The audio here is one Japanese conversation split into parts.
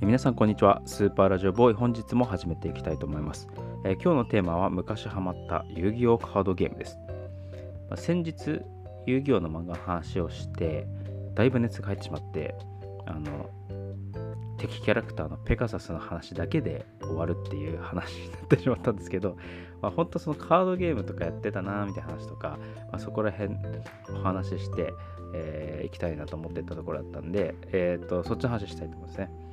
皆さんこんにちは。スーパーラジオボーイ。本日も始めていきたいと思います、えー、今日のテーマは昔ハマった遊戯王カードゲームです、まあ、先日遊戯王の漫画の話をしてだいぶ熱が入ってしまってあの敵キャラクターのペガサスの話だけで終わるっていう話になってしまったんですけど、まあ、本当そのカードゲームとかやってたなみたいな話とか、まあ、そこら辺お話しして、えー、行きたいなと思ってたところだったんで、えーと、そっちの話したいと思いますね。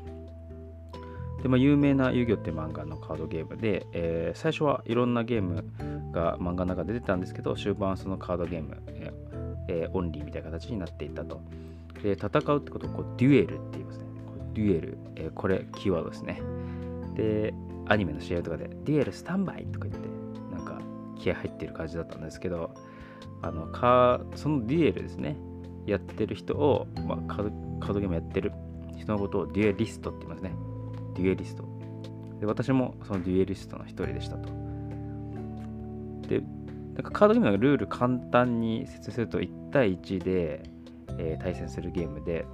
で、まあ、有名な遊戯王って漫画のカードゲームで、えー、最初はいろんなゲームが漫画の中で出てたんですけど、終盤そのカードゲーム、えー、オンリーみたいな形になっていったと。で、戦うってことをこうデュエルって言いますね。デュエル、えー、これキーワードですね。で、アニメの試合とかで、デュエルスタンバイとか言って、なんか気合入ってる感じだったんですけど、あのかそのデュエルですね、やってる人を、まあ、カードゲームやってる人のことをデュエリストって言いますね。デュエリスト。で私もそのデュエリストの一人でしたと。で、なんかカードゲームのルール簡単に説明すると1対1で、えー、対戦するゲームで、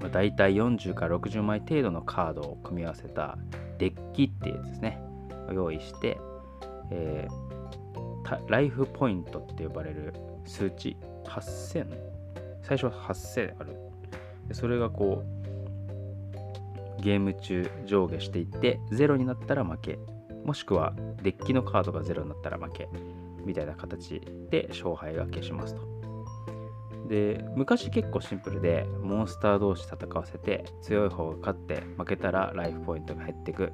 まあ、大体40から60枚程度のカードを組み合わせたデッキっていうやつですね。用意して、えー、ライフポイントって呼ばれる数値8000最初は8000あるでそれがこうゲーム中上下していって0になったら負け。もしくはデッキのカードが0になったら負けみたいな形で勝敗が消しますと。で昔結構シンプルでモンスター同士戦わせて強い方が勝って負けたらライフポイントが減っていく。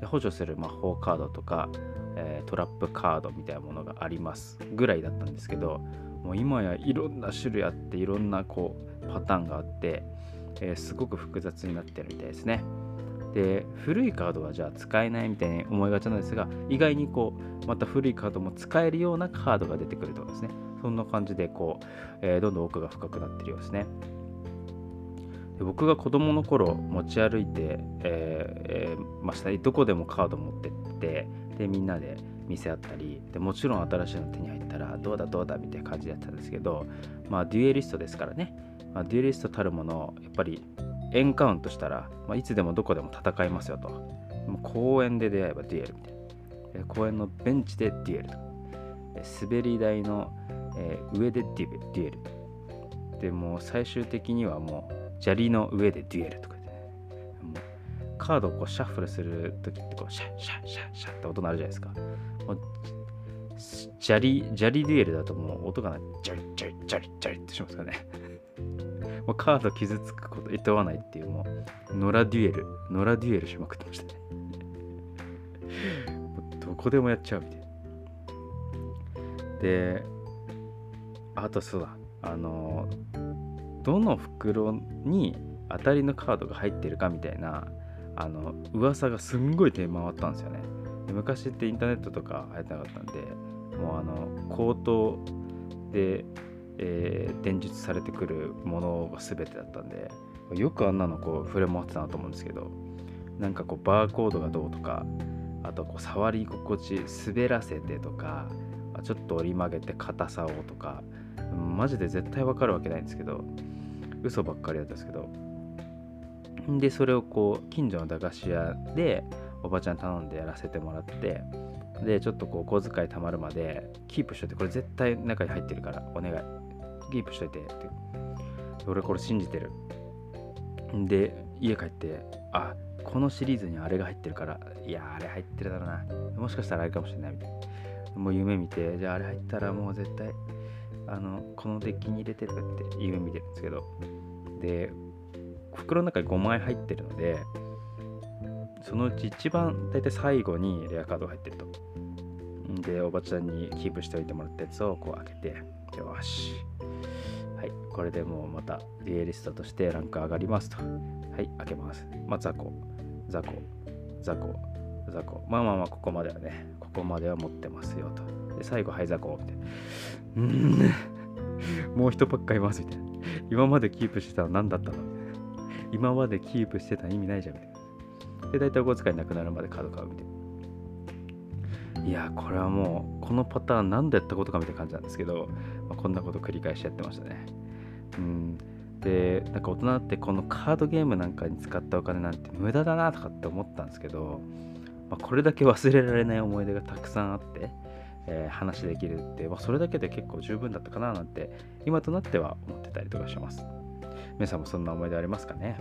で補助する魔法カードとか、えー、トラップカードみたいなものがありますぐらいだったんですけどもう今やいろんな種類あっていろんなこうパターンがあって、えー、すごく複雑になってるみたいですね。で古いカードはじゃあ使えないみたいに思いがちなんですが意外にこうまた古いカードも使えるようなカードが出てくるとかですねそんな感じでこう、えー、どんどん奥が深くなってるようですねで僕が子供の頃持ち歩いて、えー、ましたどこでもカード持ってってでみんなで見せ合ったりでもちろん新しいの手に入ったらどうだどうだみたいな感じだったんですけどまあデュエリストですからね、まあ、デュエリストたるものやっぱりエンカウントしたら、まあ、いつでもどこでも戦いますよと。公園で出会えばデュエルみたいな。公園のベンチでデュエルと。滑り台の、え、上でデュエル。でもう最終的にはもう砂利の上でデュエルとか、カードをこうシャッフルするときってこうシャッシャッシャッシャッって音鳴るじゃないですかもう砂利、砂利デュエルだともう音がない。ジャリジャリジャリジャリってしますかね。もうカード傷つくこと、いとわないっていう、もう、ノラデュエル、ノラデュエルしまくってましたね。どこでもやっちゃうみたいな。で、あとそうだ、あの、どの袋に当たりのカードが入ってるかみたいな、あの、噂がすんごい出回ったんですよね。昔ってインターネットとか流行ってなかったんでもうあの口頭で、えー、伝述されてくるものが全てだったんでよくあんなのこう触れ回ってたなと思うんですけどなんかこうバーコードがどうとかあとこう触り心地滑らせてとかちょっと折り曲げて硬さをとかマジで絶対わかるわけないんですけど嘘ばっかりだったんですけどでそれをこう近所の駄菓子屋でおばちゃん頼んでやらせてもらってでちょっとこう小遣い貯まるまでキープしといてこれ絶対中に入ってるからお願い。キープしといてって。俺これ信じてる。で家帰ってあこのシリーズにあれが入ってるからいやあれ入ってるだろうな。もしかしたらあれかもしれないみたいな。もう夢見てじゃああれ入ったらもう絶対あのこのデッキに入れてるって夢見てるんですけど。で袋の中に5枚入ってるのでそのうち一番大体最後にレアカードが入ってると。で、おばちゃんにキープしておいてもらったやつをこう開けて、よし。はい、これでもうまたデュエリストとしてランク上がりますと。はい、開けます。まあ、雑魚、雑魚、雑魚、雑魚。まあまあまあ、ここまではね、ここまでは持ってますよと。で、最後、はい、雑魚、みたいな。うん、もう一パック買います、みたいな。今までキープしてたの何だったの今までキープしてた意味ないじゃん、みたいな。で、大体お小遣いなくなるまでカード買うみたいな。いや、これはもう、このパターン何でやったことかみたいな感じなんですけど、まあ、こんなこと繰り返しやってましたね。うん。でなんか大人ってこのカードゲームなんかに使ったお金なんて無駄だなとかって思ったんですけど、まあ、これだけ忘れられない思い出がたくさんあって、えー、話できるって、まあ、それだけで結構十分だったかななんて今となっては思ってたりとかします皆さんもそんな思い出ありますかね？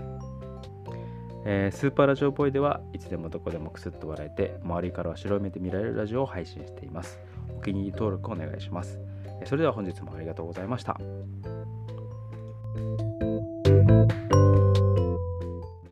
えー、スーパーラジオボーイではいつでもどこでもくすっと笑えて周りからは白い目で見られるラジオを配信しています。お気に入り登録お願いします。それでは本日もありがとうございました。